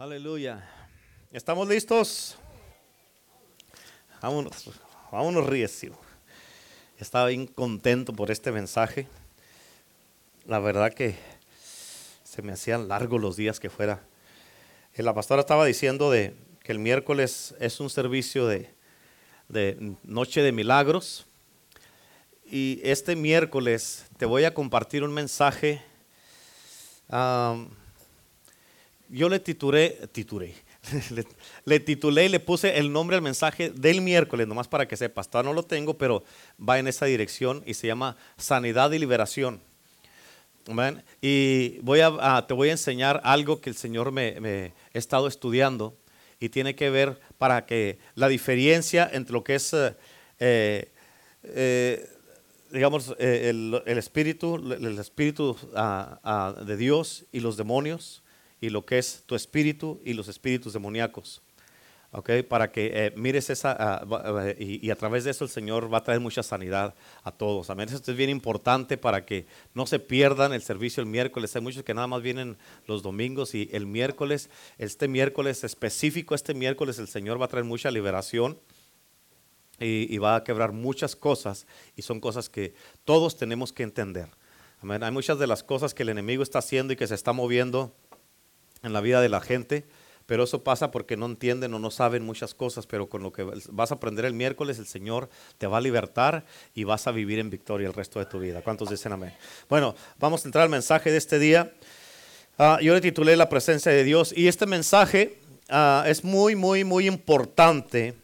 Aleluya. ¿Estamos listos? Vámonos, vámonos recio. Estaba bien contento por este mensaje. La verdad que se me hacían largos los días que fuera. Eh, la pastora estaba diciendo de que el miércoles es un servicio de, de Noche de Milagros. Y este miércoles te voy a compartir un mensaje. Yo le titulé, titulé, le, titulé y le puse el nombre al mensaje del miércoles, nomás para que sepas. Todavía no lo tengo, pero va en esa dirección y se llama Sanidad y Liberación. Y te voy a enseñar algo que el Señor me, me he estado estudiando y tiene que ver para que la diferencia entre lo que es, eh, eh, eh, digamos, el, el espíritu, el espíritu ah, ah, de Dios y los demonios y lo que es tu espíritu y los espíritus demoníacos. ¿ok? Para que eh, mires esa, eh, y, y a través de eso el Señor va a traer mucha sanidad a todos. Amén. Esto es bien importante para que no se pierdan el servicio el miércoles. Hay muchos que nada más vienen los domingos y el miércoles, este miércoles específico, este miércoles el Señor va a traer mucha liberación y, y va a quebrar muchas cosas y son cosas que todos tenemos que entender. Amén. Hay muchas de las cosas que el enemigo está haciendo y que se está moviendo en la vida de la gente, pero eso pasa porque no entienden o no saben muchas cosas, pero con lo que vas a aprender el miércoles, el Señor te va a libertar y vas a vivir en victoria el resto de tu vida. ¿Cuántos dicen amén? Bueno, vamos a entrar al mensaje de este día. Ah, yo le titulé La presencia de Dios y este mensaje ah, es muy, muy, muy importante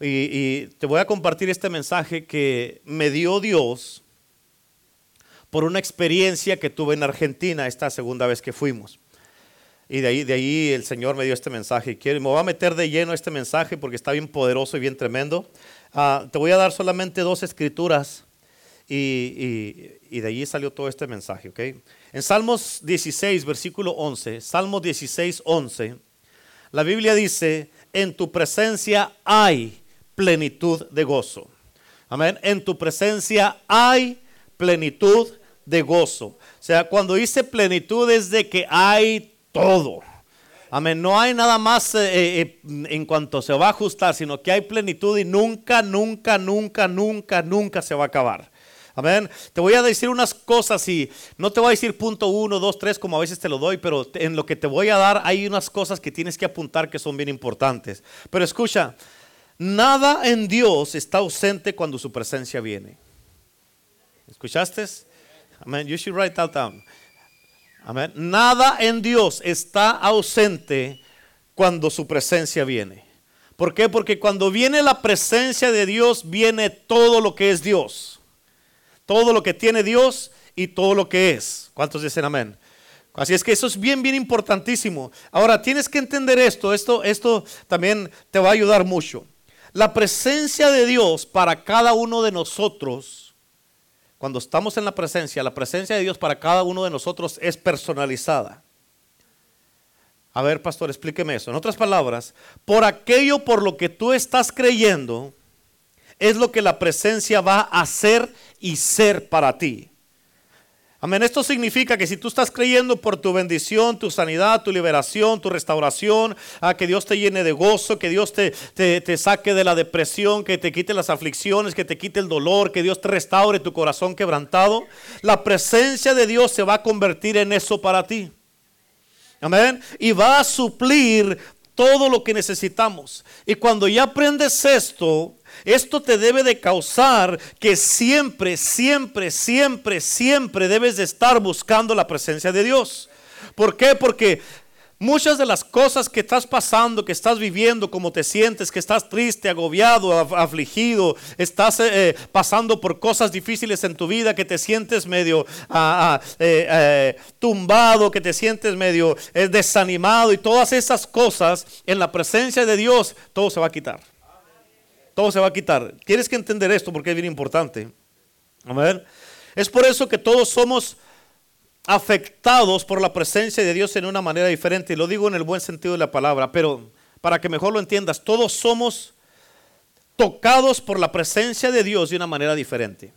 y, y te voy a compartir este mensaje que me dio Dios por una experiencia que tuve en Argentina esta segunda vez que fuimos. Y de ahí, de ahí el Señor me dio este mensaje. Quiero, me voy a meter de lleno este mensaje porque está bien poderoso y bien tremendo. Ah, te voy a dar solamente dos escrituras y, y- de allí salió todo este mensaje. ¿ok? En Salmos 16, versículo 11, Salmos 16, 11, la Biblia dice, en tu presencia hay plenitud de gozo. Amén. En tu presencia hay plenitud de gozo. O sea, cuando dice plenitud es de que hay todo. Amén. No hay nada más eh, eh, en cuanto se va a ajustar, sino que hay plenitud y nunca, nunca, nunca, nunca, nunca se va a acabar. Amén. Te voy a decir unas cosas y no te voy a decir punto uno, dos, tres, como a veces te lo doy, pero en lo que te voy a dar hay unas cosas que tienes que apuntar que son bien importantes. Pero escucha, nada en Dios está ausente cuando su presencia viene. ¿Escuchaste? Amén. You should write that down. Amén. Nada en Dios está ausente cuando su presencia viene. ¿Por qué? Porque cuando viene la presencia de Dios, viene todo lo que es Dios. Todo lo que tiene Dios y todo lo que es. ¿Cuántos dicen amén? Así es que eso es bien, bien importantísimo. Ahora, tienes que entender esto. Esto, esto también te va a ayudar mucho. La presencia de Dios para cada uno de nosotros cuando estamos en la presencia, la presencia de Dios para cada uno de nosotros es personalizada. A ver, pastor, explíqueme eso. En otras palabras, por aquello por lo que tú estás creyendo, es lo que la presencia va a hacer y ser para ti. Amén. Esto significa que si tú estás creyendo por tu bendición, tu sanidad, tu liberación, tu restauración, a que Dios te llene de gozo, que Dios te, te, te saque de la depresión, que te quite las aflicciones, que te quite el dolor, que Dios te restaure tu corazón quebrantado, la presencia de Dios se va a convertir en eso para ti. Amén. Y va a suplir todo lo que necesitamos. Y cuando ya aprendes esto, esto te debe de causar que siempre, siempre, siempre, siempre debes de estar buscando la presencia de Dios. ¿Por qué? Porque muchas de las cosas que estás pasando, que estás viviendo, como te sientes, que estás triste, agobiado, af- afligido, estás eh, eh, pasando por cosas difíciles en tu vida, que te sientes medio ah, ah, eh, tumbado, que te sientes medio desanimado y todas esas cosas, en la presencia de Dios, todo se va a quitar. Todo se va a quitar. Tienes que entender esto porque es bien importante. Amén. Es por eso que todos somos afectados por la presencia de Dios en una manera diferente. Lo digo en el buen sentido de la palabra, pero para que mejor lo entiendas, todos somos tocados por la presencia de Dios de una manera diferente.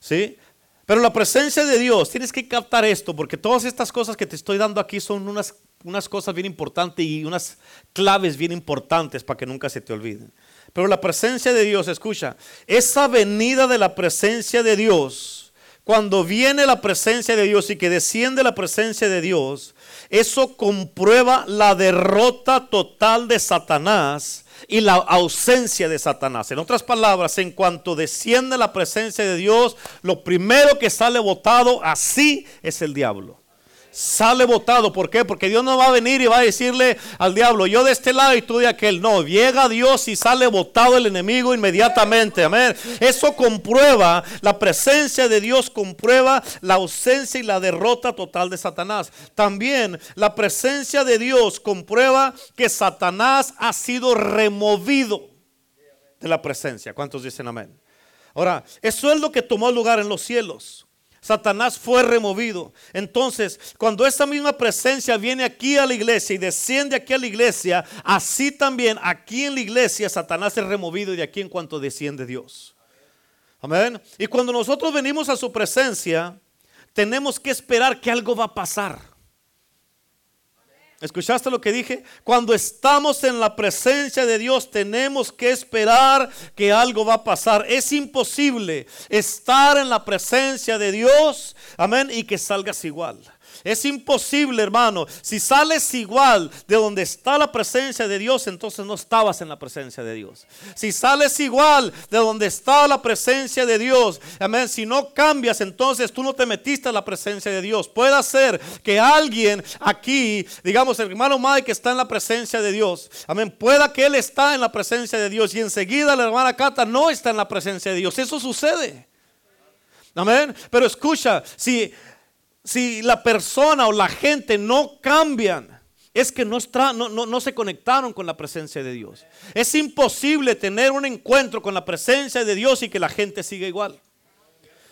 ¿Sí? Pero la presencia de Dios, tienes que captar esto, porque todas estas cosas que te estoy dando aquí son unas unas cosas bien importantes y unas claves bien importantes para que nunca se te olviden. Pero la presencia de Dios, escucha, esa venida de la presencia de Dios, cuando viene la presencia de Dios y que desciende la presencia de Dios, eso comprueba la derrota total de Satanás y la ausencia de Satanás. En otras palabras, en cuanto desciende la presencia de Dios, lo primero que sale votado así es el diablo sale votado. ¿Por qué? Porque Dios no va a venir y va a decirle al diablo, yo de este lado y tú de aquel. No, llega Dios y sale votado el enemigo inmediatamente. Amén. Eso comprueba, la presencia de Dios comprueba la ausencia y la derrota total de Satanás. También la presencia de Dios comprueba que Satanás ha sido removido de la presencia. ¿Cuántos dicen amén? Ahora, eso es lo que tomó lugar en los cielos. Satanás fue removido. Entonces, cuando esa misma presencia viene aquí a la iglesia y desciende aquí a la iglesia, así también aquí en la iglesia Satanás es removido de aquí en cuanto desciende Dios. Amén. Y cuando nosotros venimos a su presencia, tenemos que esperar que algo va a pasar. ¿Escuchaste lo que dije? Cuando estamos en la presencia de Dios tenemos que esperar que algo va a pasar. Es imposible estar en la presencia de Dios, amén, y que salgas igual. Es imposible, hermano. Si sales igual de donde está la presencia de Dios, entonces no estabas en la presencia de Dios. Si sales igual de donde está la presencia de Dios, amén. Si no cambias, entonces tú no te metiste en la presencia de Dios. Puede ser que alguien aquí, digamos, el hermano Mike está en la presencia de Dios. Amén. Pueda que él está en la presencia de Dios y enseguida la hermana Cata no está en la presencia de Dios. Eso sucede. Amén. Pero escucha, si si la persona o la gente no cambian, es que no, no, no, se conectaron con la presencia de Dios. Es imposible tener un encuentro con la presencia de Dios y que la gente siga igual.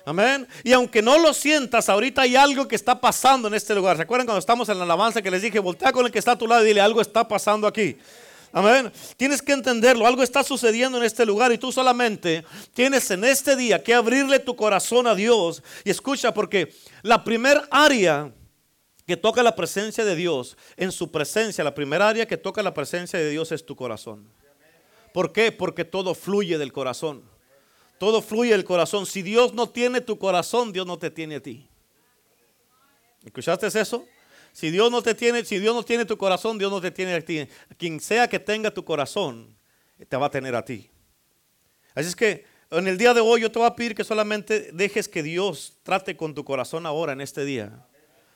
Amén. Y aunque no lo sientas, ahorita hay algo que está pasando en este lugar. ¿Se acuerdan cuando estamos en la alabanza que les dije, voltea con el que está a tu lado y dile, algo está pasando aquí? Amén. Tienes que entenderlo. Algo está sucediendo en este lugar y tú solamente tienes en este día que abrirle tu corazón a Dios. Y escucha, porque la primer área que toca la presencia de Dios, en su presencia, la primera área que toca la presencia de Dios es tu corazón. ¿Por qué? Porque todo fluye del corazón. Todo fluye del corazón. Si Dios no tiene tu corazón, Dios no te tiene a ti. ¿Escuchaste eso? Si Dios no te tiene, si Dios no tiene tu corazón, Dios no te tiene a ti. Quien sea que tenga tu corazón, te va a tener a ti. Así es que en el día de hoy yo te voy a pedir que solamente dejes que Dios trate con tu corazón ahora, en este día.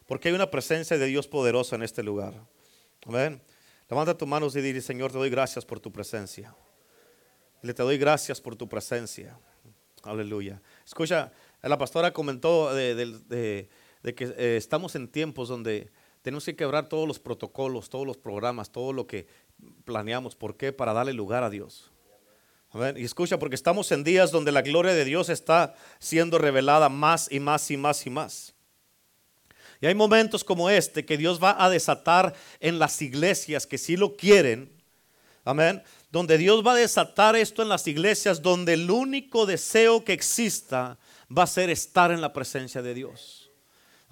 Porque hay una presencia de Dios poderosa en este lugar. Amén. Levanta tus manos y dile, Señor, te doy gracias por tu presencia. Le te doy gracias por tu presencia. Aleluya. Escucha, la pastora comentó de, que eh, estamos en tiempos donde tenemos que quebrar todos los protocolos, todos los programas, todo lo que planeamos. ¿Por qué? Para darle lugar a Dios. Y escucha, porque estamos en días donde la gloria de Dios está siendo revelada más y más y más y más. Y hay momentos como este que Dios va a desatar en las iglesias que sí lo quieren. Amén. Donde Dios va a desatar esto en las iglesias, donde el único deseo que exista va a ser estar en la presencia de Dios.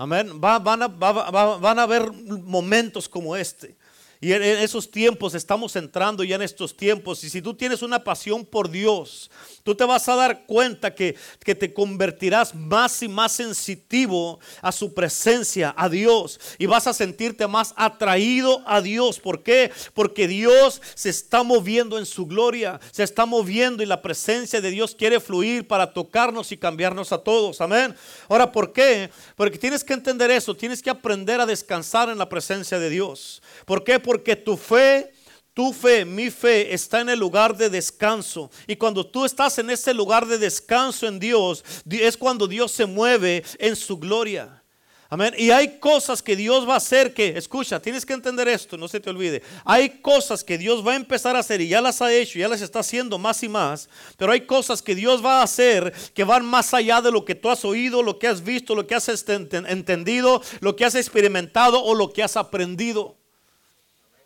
Amén. van, a, van a haber momentos como este. Y en esos tiempos estamos entrando ya en estos tiempos. Y si tú tienes una pasión por Dios, tú te vas a dar cuenta que, que, te convertirás más y más sensitivo a su presencia, a Dios. Y vas a sentirte más atraído a Dios. ¿Por qué? Porque Dios se está moviendo en su gloria. Se está moviendo y la presencia de Dios quiere fluir para tocarnos y cambiarnos a todos. Amén. Ahora, ¿por qué? Porque tienes que entender eso. Tienes que aprender a descansar en la presencia de Dios. ¿Por qué? Tu fe, tu fe, mi fe está en el lugar de descanso. Y cuando tú estás en ese lugar de descanso en Dios, es cuando Dios se mueve en su gloria. Amén. Y hay cosas que Dios va a hacer que, escucha, tienes que entender esto, no se te olvide. Hay cosas que Dios va a empezar a hacer y ya las ha hecho, ya las está haciendo más y más. Pero hay cosas que Dios va a hacer que van más allá de lo que tú has oído, lo que has visto, lo que has entendido, lo que has experimentado o lo que has aprendido.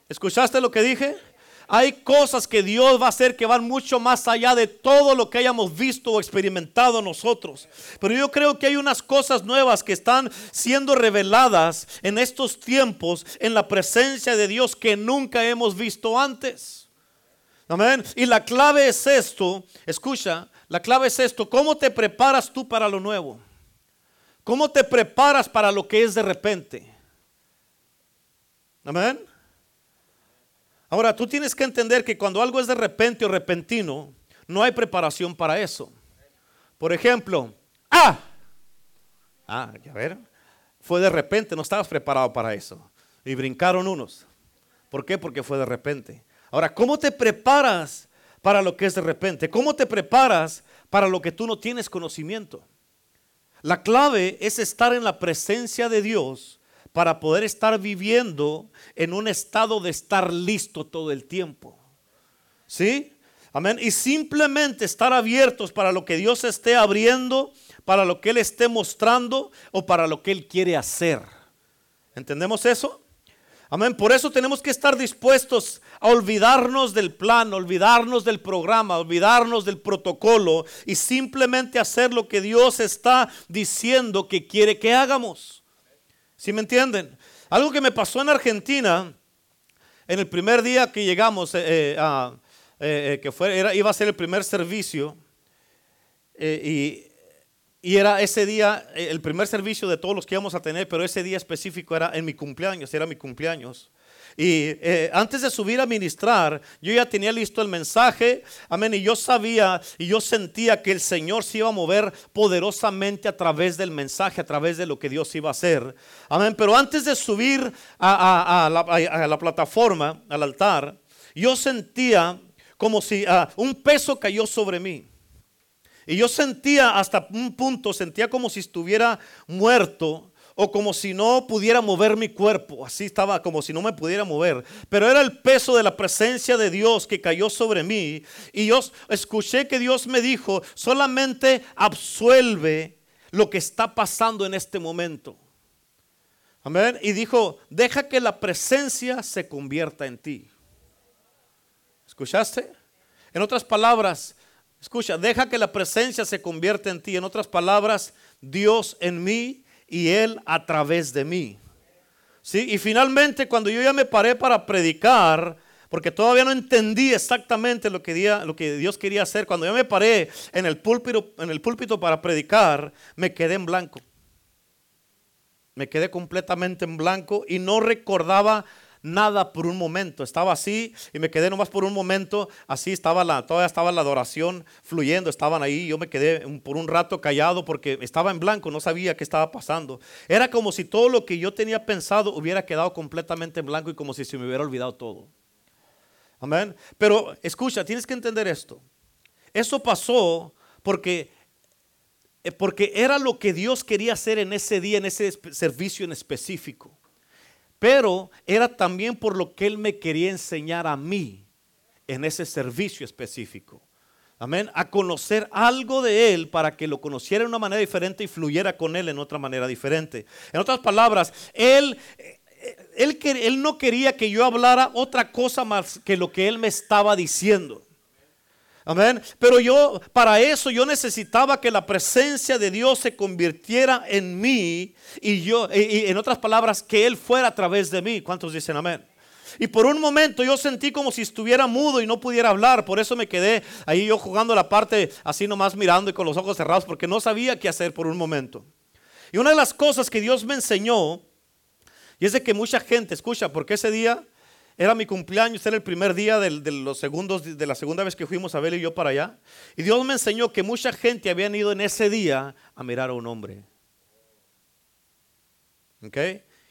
¿Escuchaste lo que dije? Hay cosas que Dios va a hacer que van mucho más allá de todo lo que hayamos visto o experimentado nosotros. Pero yo creo que hay unas cosas nuevas que están siendo reveladas en estos tiempos en la presencia de Dios que nunca hemos visto antes. Amén. Y la clave es esto, escucha, la clave es esto, ¿cómo te preparas tú para lo nuevo? ¿Cómo te preparas para lo que es de repente? Amén. Ahora, tú tienes que entender que cuando algo es de repente o repentino, no hay preparación para eso. Por ejemplo, ah, ah, a ver, fue de repente, no estabas preparado para eso. Y brincaron unos. ¿Por qué? Porque fue de repente. Ahora, ¿cómo te preparas para lo que es de repente? ¿Cómo te preparas para lo que tú no tienes conocimiento? La clave es estar en la presencia de Dios para poder estar viviendo en un estado de estar listo todo el tiempo. ¿Sí? Amén. Y simplemente estar abiertos para lo que Dios esté abriendo, para lo que Él esté mostrando o para lo que Él quiere hacer. ¿Entendemos eso? Amén. Por eso tenemos que estar dispuestos a olvidarnos del plan, olvidarnos del programa, olvidarnos del protocolo y simplemente hacer lo que Dios está diciendo que quiere que hagamos. ¿Sí me entienden? Algo que me pasó en Argentina, en el primer día que llegamos, eh, eh, eh, que fue, iba a ser el primer servicio, y, y, era ese día, el primer servicio de todos los que íbamos a tener, pero ese día específico era en mi cumpleaños, era mi cumpleaños. Y eh, antes de subir a ministrar, yo ya tenía listo el mensaje, amén, y yo sabía y yo sentía que el Señor se iba a mover poderosamente a través del mensaje, a través de lo que Dios iba a hacer, amén. Pero antes de subir a, la, plataforma, al altar, yo sentía como si ah, un peso cayó sobre mí. Y yo sentía hasta un punto, sentía como si estuviera muerto o como si no pudiera mover mi cuerpo, así estaba como si no me pudiera mover, pero era el peso de la presencia de Dios que cayó sobre mí y yo escuché que Dios me dijo, solamente absuelve lo que está pasando en este momento. Amén. Y dijo, deja que la presencia se convierta en ti. ¿Escuchaste? En otras palabras, escucha, deja que la presencia se convierta en ti. En otras palabras, Dios en mí y Él a través de mí. ¿Sí? Y finalmente cuando yo ya me paré para predicar, porque todavía no entendí exactamente lo que, lo que Dios quería hacer, cuando yo me paré en el, púlpito, en el púlpito para predicar, me quedé en blanco. Me quedé completamente en blanco y no recordaba nada por un momento. Estaba así y me quedé nomás por un momento. Así estaba la, todavía estaba la adoración fluyendo. Estaban ahí. Yo me quedé por un rato callado porque estaba en blanco. No sabía qué estaba pasando. Era como si todo lo que yo tenía pensado hubiera quedado completamente en blanco y como si se me hubiera olvidado todo. Amén. Pero escucha, tienes que entender esto. Eso pasó porque eh, porque era lo que Dios quería hacer en ese día, en ese servicio en específico pero era también por lo que Él me quería enseñar a mí en ese servicio específico. Amén. A conocer algo de Él para que lo conociera de una manera diferente y fluyera con Él en otra manera diferente. En otras palabras, Él, él, él no quería que yo hablara otra cosa más que lo que Él me estaba diciendo. Amén. Pero yo, para eso yo necesitaba que la presencia de Dios se convirtiera en mí y yo, y, en otras palabras, que Él fuera a través de mí. ¿Cuántos dicen amén? Y por un momento yo sentí como si estuviera mudo y no pudiera hablar. Por eso me quedé ahí yo jugando la parte así nomás mirando y con los ojos cerrados porque no sabía qué hacer por un momento. Y una de las cosas que Dios me enseñó, y es de que mucha gente, escucha, porque ese día era mi cumpleaños, era el primer día de, los segundos, de la segunda vez que fuimos a Abel y yo para allá. Y Dios me enseñó que mucha gente había ido en ese día a mirar a un hombre. ¿Ok?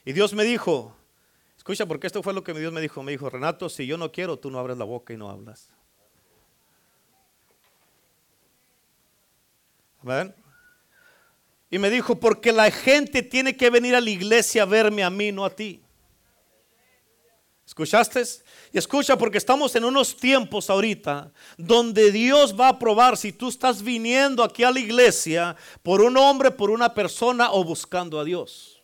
Y Dios me dijo, escucha, porque esto fue lo que Dios me dijo. Me dijo, Renato, si yo no quiero, tú no abres la boca y no hablas. Amén. Y me dijo, porque la gente tiene que venir a la iglesia a verme a mí, no a ti. ¿Escuchaste? Y escucha porque estamos en unos tiempos ahorita donde Dios va a probar si tú estás viniendo aquí a la iglesia por un hombre, por una persona o buscando a Dios.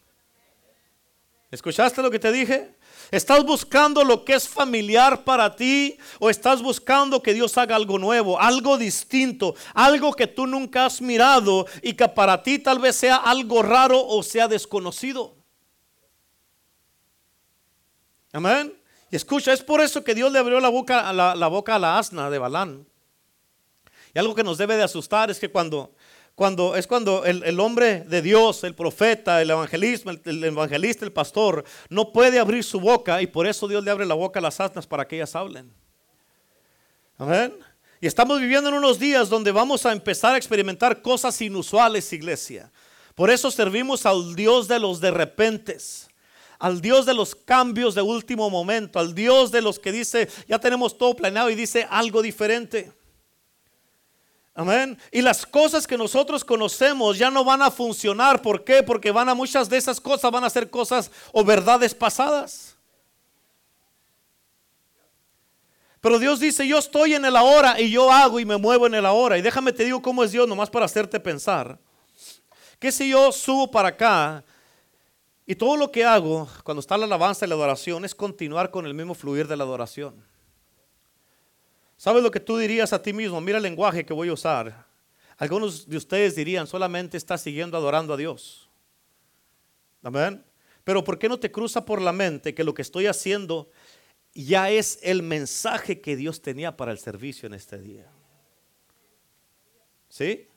¿Escuchaste lo que te dije? ¿Estás buscando lo que es familiar para ti o estás buscando que Dios haga algo nuevo, algo distinto, algo que tú nunca has mirado y que para ti tal vez sea algo raro o sea desconocido? Amén. Y escucha, es por eso que Dios le abrió la boca, la boca a la asna de Balán. Y algo que nos debe de asustar es que cuando cuando, es cuando el, hombre de Dios, el profeta, el evangelista, el, evangelista, el pastor, no puede abrir su boca y por eso Dios le abre la boca a las asnas para que ellas hablen. Amén. Y estamos viviendo en unos días donde vamos a empezar a experimentar cosas inusuales, iglesia. Por eso servimos al Dios de los de repentes, al Dios de los cambios de último momento, al Dios de los que dice, ya tenemos todo planeado y dice algo diferente. Amén. Y las cosas que nosotros conocemos ya no van a funcionar. ¿Por qué? Porque van a muchas de esas cosas van a ser cosas o verdades pasadas. Pero Dios dice, yo estoy en el ahora y yo hago y me muevo en el ahora. Y déjame te digo cómo es Dios, nomás para hacerte pensar. Que si yo subo para acá y todo lo que hago cuando está la alabanza y la adoración es continuar con el mismo fluir de la adoración. ¿Sabes lo que tú dirías a ti mismo? Mira el lenguaje que voy a usar. Algunos de ustedes dirían, solamente está siguiendo adorando a Dios. Amén. Pero ¿por qué no te cruza por la mente que lo que estoy haciendo ya es el mensaje que Dios tenía para el servicio en este día? ¿Sí?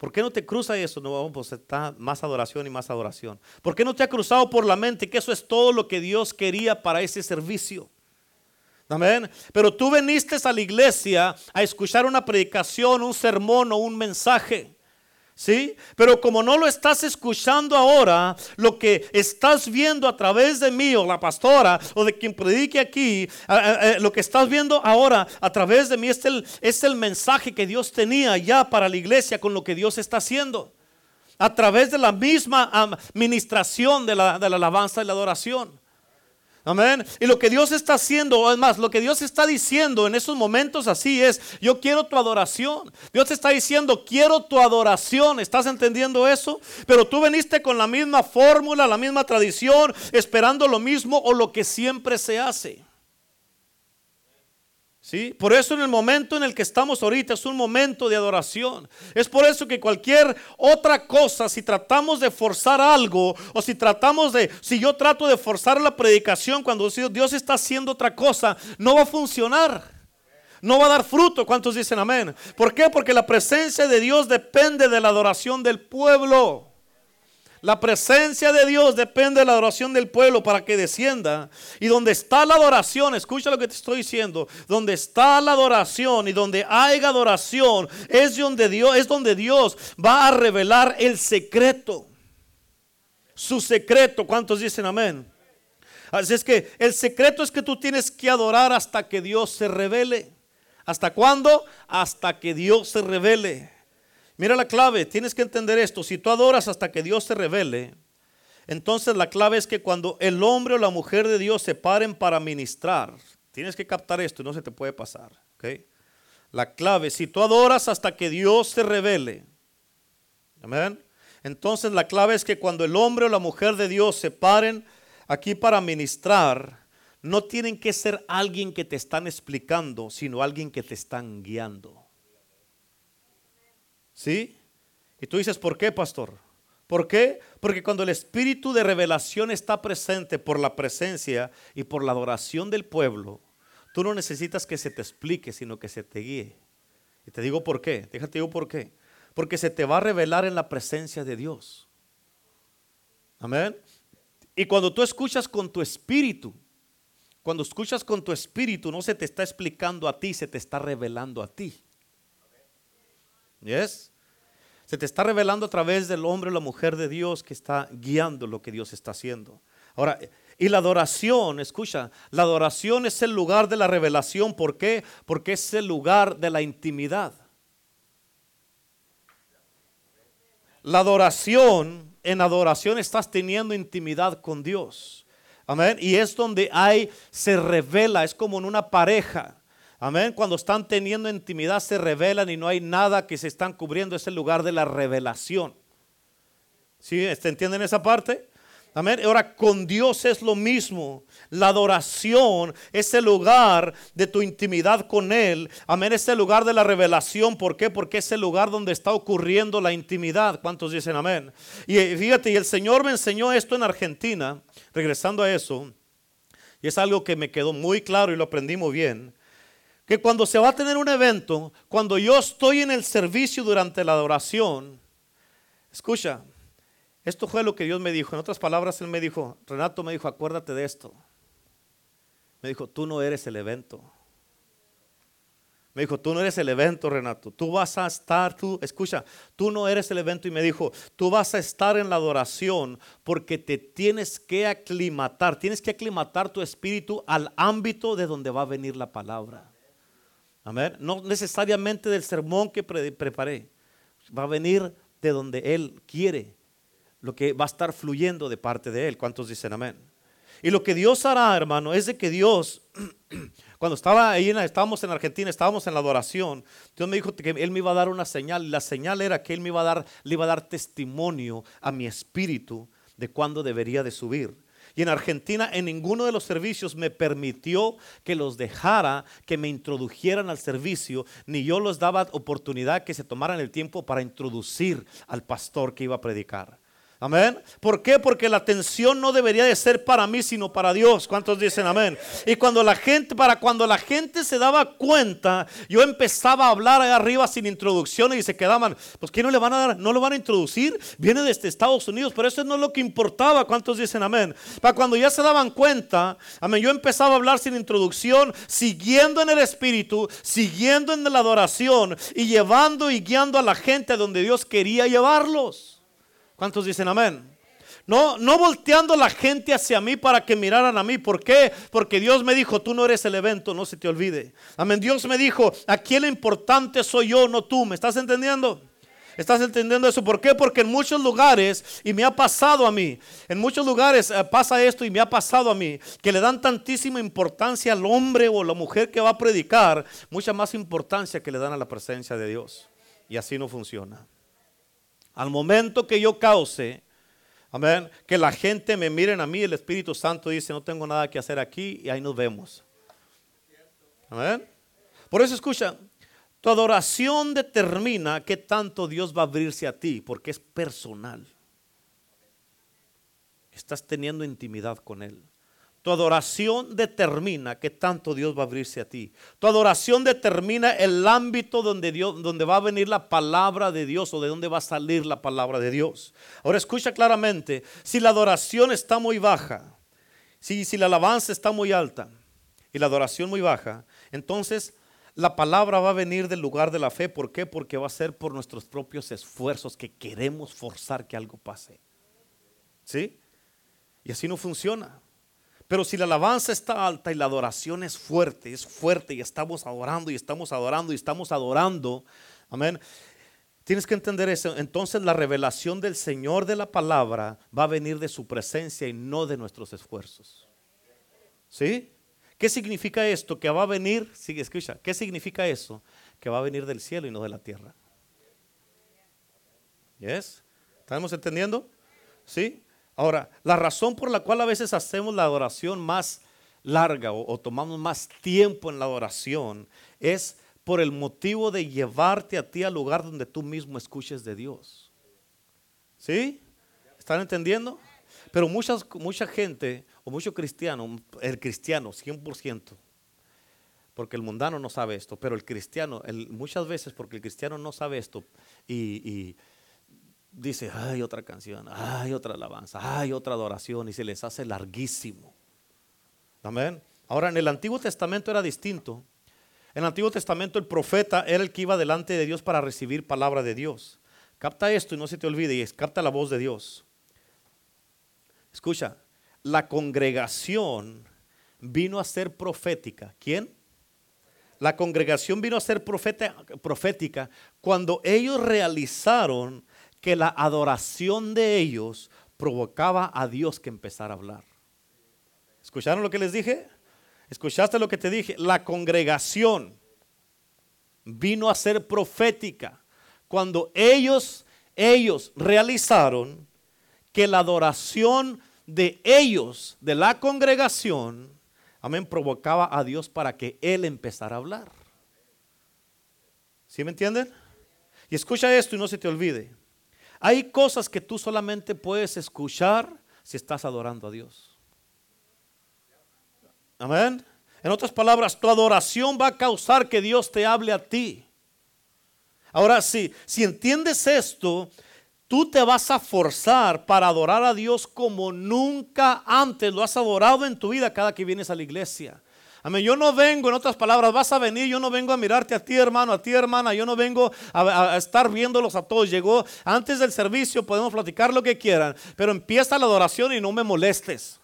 ¿Por qué no te cruza eso? No, pues está más adoración y más adoración. ¿Por qué no te ha cruzado por la mente que eso es todo lo que Dios quería para ese servicio? Amén. Pero tú viniste a la iglesia a escuchar una predicación, un sermón o un mensaje. ¿Sí? Pero como no lo estás escuchando ahora, lo que estás viendo a través de mí o la pastora o de quien predique aquí, lo que estás viendo ahora a través de mí es el, es el mensaje que Dios tenía ya para la iglesia con lo que Dios está haciendo. A través de la misma administración de la, de la alabanza y la adoración. Amén. Y lo que Dios está haciendo, es más, lo que Dios está diciendo en esos momentos así es, yo quiero tu adoración. Dios está diciendo, quiero tu adoración. ¿Estás entendiendo eso? Pero tú veniste con la misma fórmula, la misma tradición, esperando lo mismo o lo que siempre se hace. Por eso en el momento en el que estamos ahorita es un momento de adoración. Es por eso que cualquier otra cosa, si tratamos de forzar algo o si tratamos de, si yo trato de forzar la predicación cuando Dios está haciendo otra cosa, no va a funcionar. No va a dar fruto. ¿Cuántos dicen amén? ¿Por qué? Porque la presencia de Dios depende de la adoración del pueblo. La presencia de Dios depende de la adoración del pueblo para que descienda. Y donde está la adoración, escucha lo que te estoy diciendo, donde está la adoración y donde haya adoración, es donde Dios, es donde Dios va a revelar el secreto. Su secreto, ¿cuántos dicen amén? Así es que el secreto es que tú tienes que adorar hasta que Dios se revele. ¿Hasta cuándo? Hasta que Dios se revele. Mira la clave, tienes que entender esto. Si tú adoras hasta que Dios se revele, entonces la clave es que cuando el hombre o la mujer de Dios se paren para ministrar, tienes que captar esto y no se te puede pasar. La clave, si tú adoras hasta que Dios se revele, amén. Entonces la clave es que cuando el hombre o la mujer de Dios se paren aquí para ministrar, no tienen que ser alguien que te están explicando, sino alguien que te están guiando. ¿Sí? Y tú dices, ¿por qué, pastor? ¿Por qué? Porque cuando el espíritu de revelación está presente por la presencia y por la adoración del pueblo, tú no necesitas que se te explique, sino que se te guíe. Y te digo por qué, déjate digo por qué. Porque se te va a revelar en la presencia de Dios. Amén. Y cuando tú escuchas con tu espíritu, cuando escuchas con tu espíritu, no se te está explicando a ti, se te está revelando a ti. ¿Yes? Se te está revelando a través del hombre o la mujer de Dios que está guiando lo que Dios está haciendo. Ahora, y la adoración, escucha, la adoración es el lugar de la revelación. ¿Por qué? Porque es el lugar de la intimidad. La adoración, en adoración estás teniendo intimidad con Dios. Amén. Y es donde hay, se revela, es como en una pareja. Amén. Cuando están teniendo intimidad se revelan y no hay nada que se están cubriendo. Es el lugar de la revelación. ¿Sí? ¿Entienden esa parte? Amén. Ahora con Dios es lo mismo. La adoración es el lugar de tu intimidad con Él. Amén. Es el lugar de la revelación. ¿Por qué? Porque es el lugar donde está ocurriendo la intimidad. ¿Cuántos dicen amén? Y eh, fíjate, y el Señor me enseñó esto en Argentina. Regresando a eso. Y es algo que me quedó muy claro y lo aprendí muy bien. Que cuando se va a tener un evento, cuando yo estoy en el servicio durante la adoración, escucha, esto fue lo que Dios me dijo. En otras palabras, Él me dijo, Renato me dijo, acuérdate de esto. Me dijo, tú no eres el evento. Me dijo, tú no eres el evento, Renato. Tú vas a estar, tú, escucha, tú no eres el evento. Y me dijo, tú vas a estar en la adoración porque te tienes que aclimatar. Tienes que aclimatar tu espíritu al ámbito de donde va a venir la palabra. Amén. No necesariamente del sermón que preparé. Va a venir de donde Él quiere lo que va a estar fluyendo de parte de Él. ¿Cuántos dicen amén? Y lo que Dios hará, hermano, es de que Dios, cuando estaba ahí, estábamos en Argentina, estábamos en la adoración, Dios me dijo que Él me iba a dar una señal. La señal era que Él me iba a dar, le iba a dar testimonio a mi espíritu de cuándo debería de subir. Y en Argentina en ninguno de los servicios me permitió que los dejara, que me introdujeran al servicio, ni yo les daba oportunidad que se tomaran el tiempo para introducir al pastor que iba a predicar. Amén. ¿Por qué? Porque la atención no debería de ser para mí, sino para Dios. ¿Cuántos dicen amén? Y cuando la gente, para cuando la gente se daba cuenta, yo empezaba a hablar ahí arriba sin introducciones y se quedaban, pues ¿qué no le van a dar? ¿No lo van a introducir? Viene desde Estados Unidos, pero eso no es lo que importaba. ¿Cuántos dicen amén? Para cuando ya se daban cuenta, amén, yo empezaba a hablar sin introducción, siguiendo en el Espíritu, siguiendo en la adoración y llevando y guiando a la gente a donde Dios quería llevarlos. ¿Cuántos dicen amén? No, no volteando la gente hacia mí para que miraran a mí. ¿Por qué? Porque Dios me dijo, tú no eres el evento, no se te olvide. Amén. Dios me dijo, aquí el importante soy yo, no tú. ¿Me estás entendiendo? ¿Estás entendiendo eso? ¿Por qué? Porque en muchos lugares, y me ha pasado a mí, en muchos lugares eh, pasa esto y me ha pasado a mí, que le dan tantísima importancia al hombre o la mujer que va a predicar, mucha más importancia que le dan a la presencia de Dios. Y así no funciona. Al momento que yo cause, amén, que la gente me miren a mí, el Espíritu Santo dice, no tengo nada que hacer aquí y ahí nos vemos. Amén. Por eso escucha, tu adoración determina qué tanto Dios va a abrirse a ti, porque es personal. Estás teniendo intimidad con Él. Tu adoración determina qué tanto Dios va a abrirse a ti. Tu adoración determina el ámbito donde, Dios, donde va a venir la palabra de Dios o de dónde va a salir la palabra de Dios. Ahora escucha claramente, si la adoración está muy baja, si, si la alabanza está muy alta y la adoración muy baja, entonces la palabra va a venir del lugar de la fe. ¿Por qué? Porque va a ser por nuestros propios esfuerzos que queremos forzar que algo pase. ¿Sí? Y así no funciona. Pero si la alabanza está alta y la adoración es fuerte, es fuerte y estamos adorando y estamos adorando y estamos adorando, amén. Tienes que entender eso. Entonces la revelación del Señor de la palabra va a venir de su presencia y no de nuestros esfuerzos. ¿Sí? ¿Qué significa esto? Que va a venir, sigue, escucha, ¿qué significa eso? Que va a venir del cielo y no de la tierra. ¿Yes? ¿Estamos entendiendo? ¿Sí? Ahora, la razón por la cual a veces hacemos la adoración más larga o, tomamos más tiempo en la adoración es por el motivo de llevarte a ti al lugar donde tú mismo escuches de Dios. ¿Sí? ¿Están entendiendo? Pero muchas, mucha gente o mucho cristiano, el cristiano 100%, porque el mundano no sabe esto, pero el cristiano, muchas veces porque el cristiano no sabe esto y dice, hay otra canción, hay otra alabanza, hay otra adoración y se les hace larguísimo. Amén. Ahora en el Antiguo Testamento era distinto. En el Antiguo Testamento el profeta era el que iba delante de Dios para recibir palabra de Dios. Capta esto y no se te olvide y capta la voz de Dios. Escucha, la congregación vino a ser profética. ¿Quién? La congregación vino a ser profética cuando ellos realizaron que la adoración de ellos provocaba a Dios que empezara a hablar. ¿Escucharon lo que les dije? ¿Escuchaste lo que te dije? La congregación vino a ser profética cuando ellos, ellos realizaron que la adoración de ellos, de la congregación, amén, provocaba a Dios para que Él empezara a hablar. ¿Sí me entienden? Y escucha esto y no se te olvide. Hay cosas que tú solamente puedes escuchar si estás adorando a Dios. Amén. En otras palabras, tu adoración va a causar que Dios te hable a ti. Ahora sí, si entiendes esto, tú te vas a forzar para adorar a Dios como nunca antes lo has adorado en tu vida cada que vienes a la iglesia. Amén. Yo no vengo, en otras palabras, vas a venir. Yo no vengo a mirarte a ti, hermano, a ti, hermana. Yo no vengo a, a, estar viéndolos a todos. Llegó antes del servicio, podemos platicar lo que quieran. Pero empieza la adoración y no me molestes.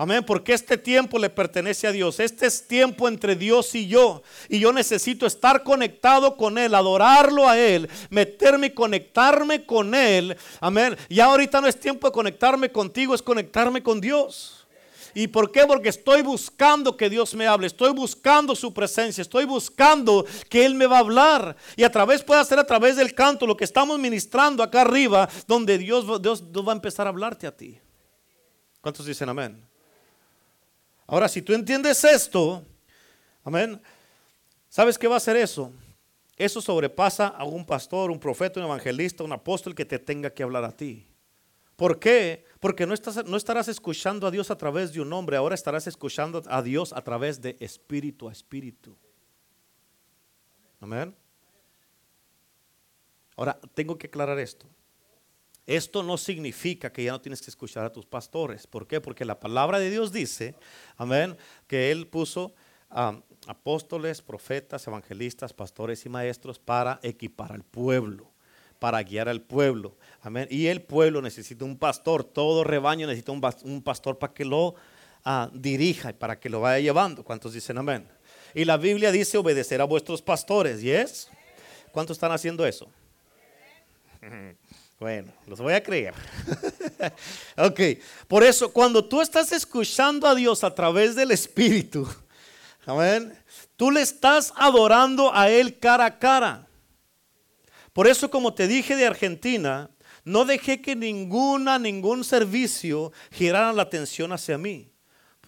Amén, porque este tiempo le pertenece a Dios. Este es tiempo entre Dios y yo. Y yo necesito estar conectado con Él, adorarlo a Él, meterme y conectarme con Él. Amén. Ya ahorita no es tiempo de conectarme contigo, es conectarme con Dios. ¿Y por qué? Porque estoy buscando que Dios me hable, estoy buscando su presencia, estoy buscando que Él me va a hablar. Y a través, puede ser a través del canto, lo que estamos ministrando acá arriba, donde Dios, Dios, va a empezar a hablarte a ti. ¿Cuántos dicen amén? Ahora, si tú entiendes esto, amén, ¿sabes qué va a hacer eso? Eso sobrepasa a un pastor, un profeta, un evangelista, un apóstol que te tenga que hablar a ti. ¿Por qué? Porque no, estás, no estarás escuchando a Dios a través de un hombre, ahora estarás escuchando a Dios a través de espíritu a espíritu. Amén. Ahora, tengo que aclarar esto. Esto no significa que ya no tienes que escuchar a tus pastores. ¿Por qué? Porque la palabra de Dios dice, amén, que Él puso apóstoles, profetas, evangelistas, pastores y maestros para equipar al pueblo, para guiar al pueblo. Amén. Y el pueblo necesita un pastor, todo rebaño necesita un, pastor para que lo uh, dirija y para que lo vaya llevando. ¿Cuántos dicen amén? Y la Biblia dice obedecer a vuestros pastores. ¿Y es? ¿Cuántos están haciendo eso? Bueno, los voy a creer. ok, por eso cuando tú estás escuchando a Dios a través del Espíritu, amén, tú le estás adorando a Él cara a cara. Por eso como te dije de Argentina, no dejé que ninguna, ningún servicio girara la atención hacia mí.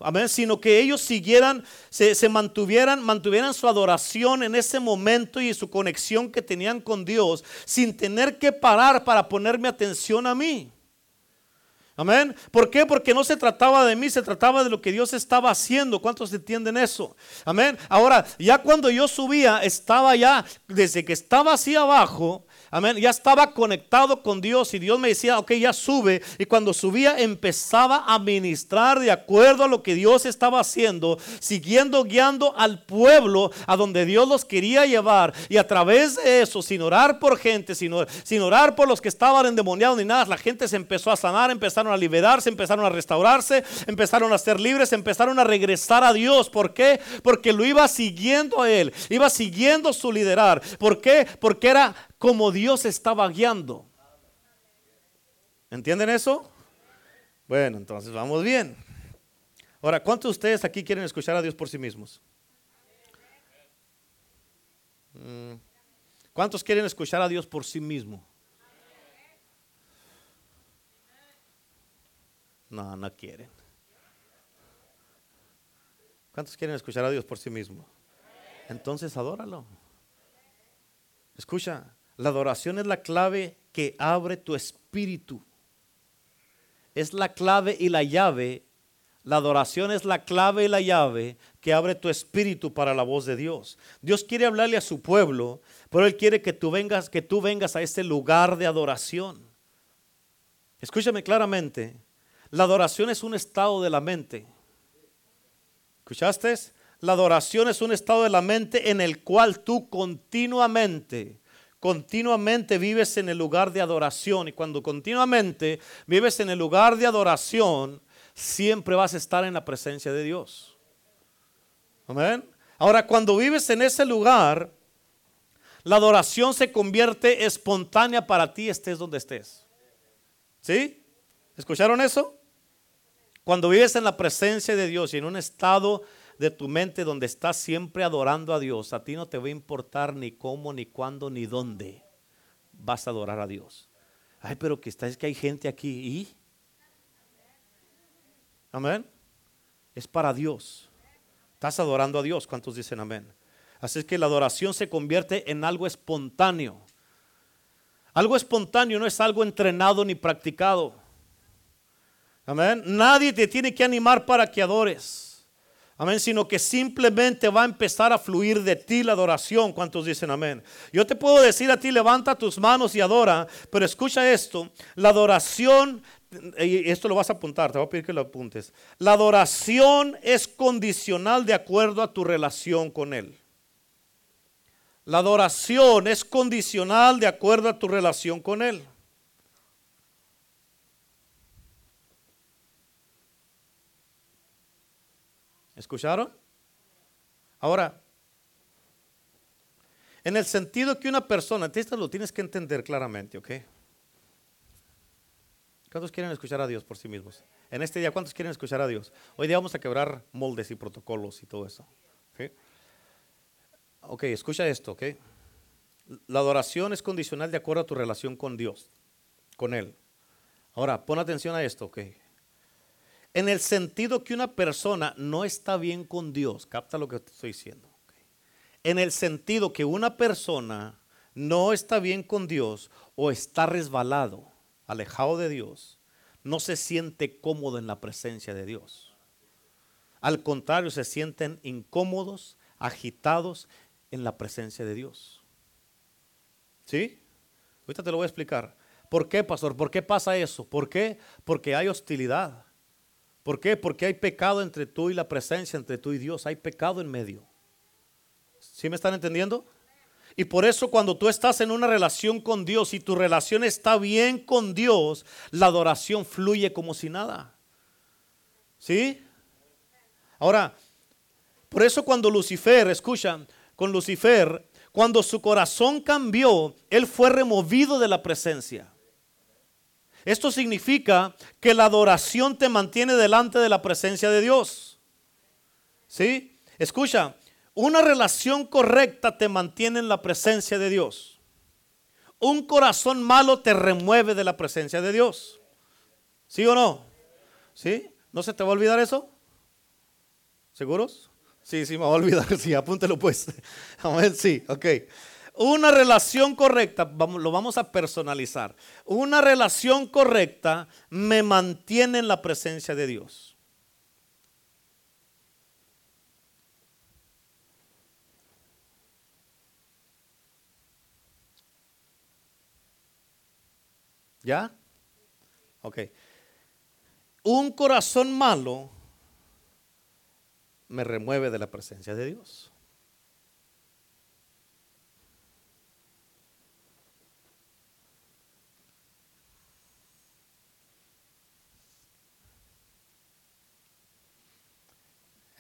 Amén, sino que ellos siguieran, se, mantuvieran, mantuvieran su adoración en ese momento y su conexión que tenían con Dios, sin tener que parar para ponerme atención a mí. Amén. ¿Por qué? Porque no se trataba de mí, se trataba de lo que Dios estaba haciendo. ¿Cuántos entienden eso? Amén. Ahora, ya cuando yo subía, estaba ya, desde que estaba así abajo, Amén. Ya estaba conectado con Dios y Dios me decía, ok, ya sube. Y cuando subía empezaba a ministrar de acuerdo a lo que Dios estaba haciendo, siguiendo, guiando al pueblo a donde Dios los quería llevar. Y a través de eso, sin orar por gente, sin, sin orar por los que estaban endemoniados ni nada, la gente se empezó a sanar, empezaron a liberarse, empezaron a restaurarse, empezaron a ser libres, empezaron a regresar a Dios. ¿Por qué? Porque lo iba siguiendo a Él, iba siguiendo su liderar. ¿Por qué? Porque era como Dios estaba guiando. ¿Entienden eso? Bueno, entonces vamos bien. Ahora, ¿cuántos de ustedes aquí quieren escuchar a Dios por sí mismos? Mm. ¿Cuántos quieren escuchar a Dios por sí mismo? No, no quieren. ¿Cuántos quieren escuchar a Dios por sí mismo? Entonces adóralo. Escucha, la adoración es la clave que abre tu espíritu. Es la clave y la llave. La adoración es la clave y la llave que abre tu espíritu para la voz de Dios. Dios quiere hablarle a su pueblo, pero Él quiere que tú vengas, que tú vengas a este lugar de adoración. Escúchame claramente. La adoración es un estado de la mente. ¿Escuchaste? La adoración es un estado de la mente en el cual tú continuamente continuamente vives en el lugar de adoración y cuando continuamente vives en el lugar de adoración, siempre vas a estar en la presencia de Dios. Amén. Ahora, cuando vives en ese lugar, la adoración se convierte espontánea para ti, estés donde estés. ¿Sí? ¿Escucharon eso? Cuando vives en la presencia de Dios y en un estado de tu mente donde estás siempre adorando a Dios, a ti no te va a importar ni cómo, ni cuándo, ni dónde vas a adorar a Dios. Ay, pero que está, es que hay gente aquí y Amén. Es para Dios. Estás adorando a Dios. ¿Cuántos dicen amén? Así es que la adoración se convierte en algo espontáneo. Algo espontáneo no es algo entrenado ni practicado. Amén. Nadie te tiene que animar para que adores. Amén, sino que simplemente va a empezar a fluir de ti la adoración. ¿Cuántos dicen amén? Yo te puedo decir a ti, levanta tus manos y adora, pero escucha esto, la adoración, y esto lo vas a apuntar, te voy a pedir que lo apuntes. La adoración es condicional de acuerdo a tu relación con Él. La adoración es condicional de acuerdo a tu relación con Él. ¿Escucharon? Ahora, en el sentido que una persona, esto lo tienes que entender claramente, ¿ok? ¿Cuántos quieren escuchar a Dios por sí mismos? En este día, ¿cuántos quieren escuchar a Dios? Hoy día vamos a quebrar moldes y protocolos y todo eso. ¿ok? Escucha esto, ¿ok? La adoración es condicional de acuerdo a tu relación con Dios, con Él. Ahora, pon atención a esto, ¿ok? En el sentido que una persona no está bien con Dios, capta lo que te estoy diciendo. En el sentido que una persona no está bien con Dios o está resbalado, alejado de Dios, no se siente cómodo en la presencia de Dios. Al contrario, se sienten incómodos, agitados en la presencia de Dios. ¿Sí? Ahorita te lo voy a explicar. ¿Por qué, pastor? ¿Por qué pasa eso? ¿Por qué? Porque hay hostilidad. ¿Por qué? Porque hay pecado entre tú y la presencia, entre tú y Dios. Hay pecado en medio. ¿Sí me están entendiendo? Y por eso cuando tú estás en una relación con Dios y tu relación está bien con Dios, la adoración fluye como si nada. ¿Sí? Ahora, por eso cuando Lucifer, escucha, con Lucifer, cuando su corazón cambió, él fue removido de la presencia. Esto significa que la adoración te mantiene delante de la presencia de Dios. ¿Sí? Escucha, una relación correcta te mantiene en la presencia de Dios. Un corazón malo te remueve de la presencia de Dios. ¿Sí o no? ¿Sí? ¿No se te va a olvidar eso? ¿Seguros? Sí, sí, me va a olvidar. Sí, apúntelo pues. A ver, sí, ok. Una relación correcta, lo vamos a personalizar. Una relación correcta me mantiene en la presencia de Dios. ¿Ya? Ok. Un corazón malo me remueve de la presencia de Dios.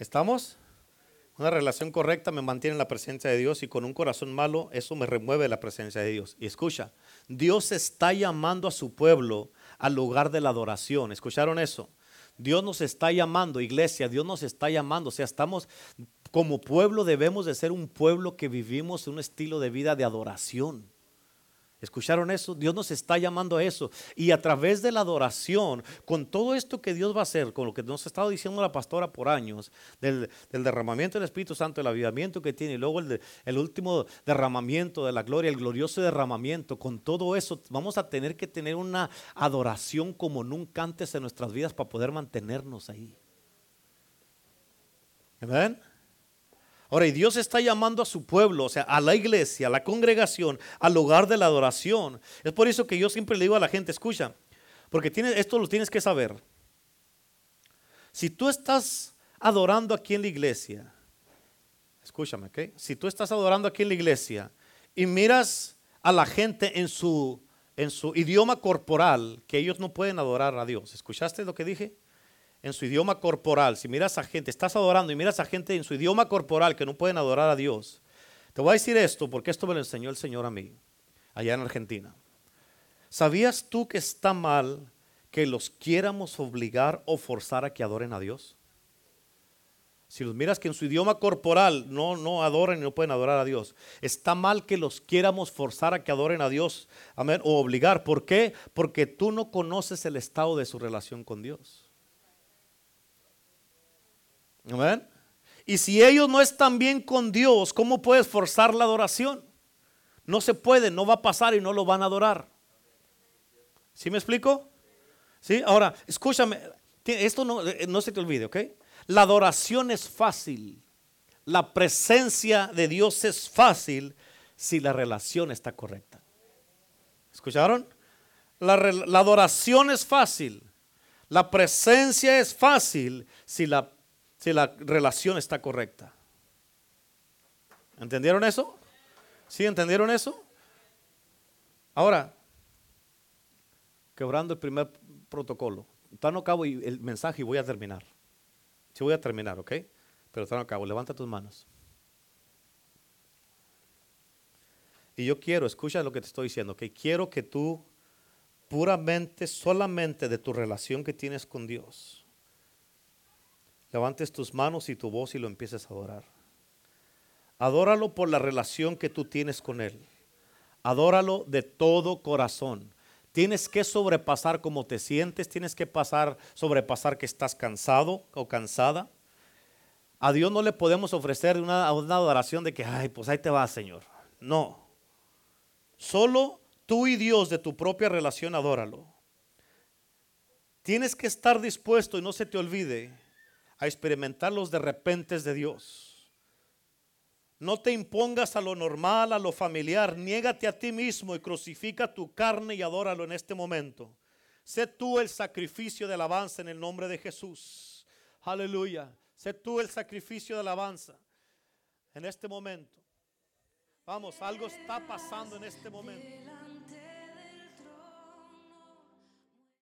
¿Estamos? Una relación correcta me mantiene en la presencia de Dios y con un corazón malo eso me remueve la presencia de Dios. Y escucha, Dios está llamando a su pueblo al lugar de la adoración. ¿Escucharon eso? Dios nos está llamando, iglesia, Dios nos está llamando. O sea, estamos como pueblo debemos de ser un pueblo que vivimos un estilo de vida de adoración. ¿Escucharon eso? Dios nos está llamando a eso. Y a través de la adoración, con todo esto que Dios va a hacer, con lo que nos ha estado diciendo la pastora por años, del, derramamiento del Espíritu Santo, el avivamiento que tiene, y luego el, el, último derramamiento de la gloria, el glorioso derramamiento, con todo eso vamos a tener que tener una adoración como nunca antes en nuestras vidas para poder mantenernos ahí. ¿Amén? Ahora, y Dios está llamando a su pueblo, o sea, a la iglesia, a la congregación, al lugar de la adoración. Es por eso que yo siempre le digo a la gente, escucha, porque esto lo tienes que saber. Si tú estás adorando aquí en la iglesia, escúchame, ¿ok? Si tú estás adorando aquí en la iglesia y miras a la gente en su, en su idioma corporal, que ellos no pueden adorar a Dios. ¿Escuchaste lo que dije? En su idioma corporal, si miras a gente, estás adorando y miras a gente en su idioma corporal que no pueden adorar a Dios, te voy a decir esto porque esto me lo enseñó el Señor a mí, allá en Argentina. ¿Sabías tú que está mal que los quiéramos obligar o forzar a que adoren a Dios? Si los miras que en su idioma corporal no, no y no pueden adorar a Dios, está mal que los quieramos forzar a que adoren a Dios, o obligar. ¿Por qué? Porque tú no conoces el estado de su relación con Dios. Amén. Y si ellos no están bien con Dios, ¿cómo puedes forzar la adoración? No se puede, no va a pasar y no lo van a adorar. ¿Sí me explico? ¿Sí? Ahora, escúchame, esto no, eh, no se te olvide, ¿ok? La adoración es fácil. La presencia de Dios es fácil si la relación está correcta. ¿Escucharon? La, la adoración es fácil. La presencia es fácil si la, si la relación está correcta. ¿Entendieron eso? ¿Sí entendieron eso? Ahora, quebrando el primer protocolo. Está no cabo el mensaje y voy a terminar. Sí voy a terminar, ¿ok? Pero está no cabo. Levanta tus manos. Y yo quiero, escucha lo que te estoy diciendo, que quiero que tú puramente, solamente de tu relación que tienes con Dios, levantes tus manos y tu voz y lo empieces a adorar. Adóralo por la relación que tú tienes con Él. Adóralo de todo corazón. Tienes que sobrepasar cómo te sientes, tienes que pasar, sobrepasar que estás cansado o cansada. A Dios no le podemos ofrecer una, una adoración de que, ay, pues ahí te va, Señor. No. Solo tú y Dios de tu propia relación adóralo. Tienes que estar dispuesto y no se te olvide a experimentar los de repentes de Dios. No te impongas a lo normal, a lo familiar. Niégate a ti mismo y crucifica tu carne y adóralo en este momento. Sé tú el sacrificio de alabanza en el nombre de Jesús. Aleluya. Sé tú el sacrificio de alabanza en este momento. Vamos, algo está pasando en este momento.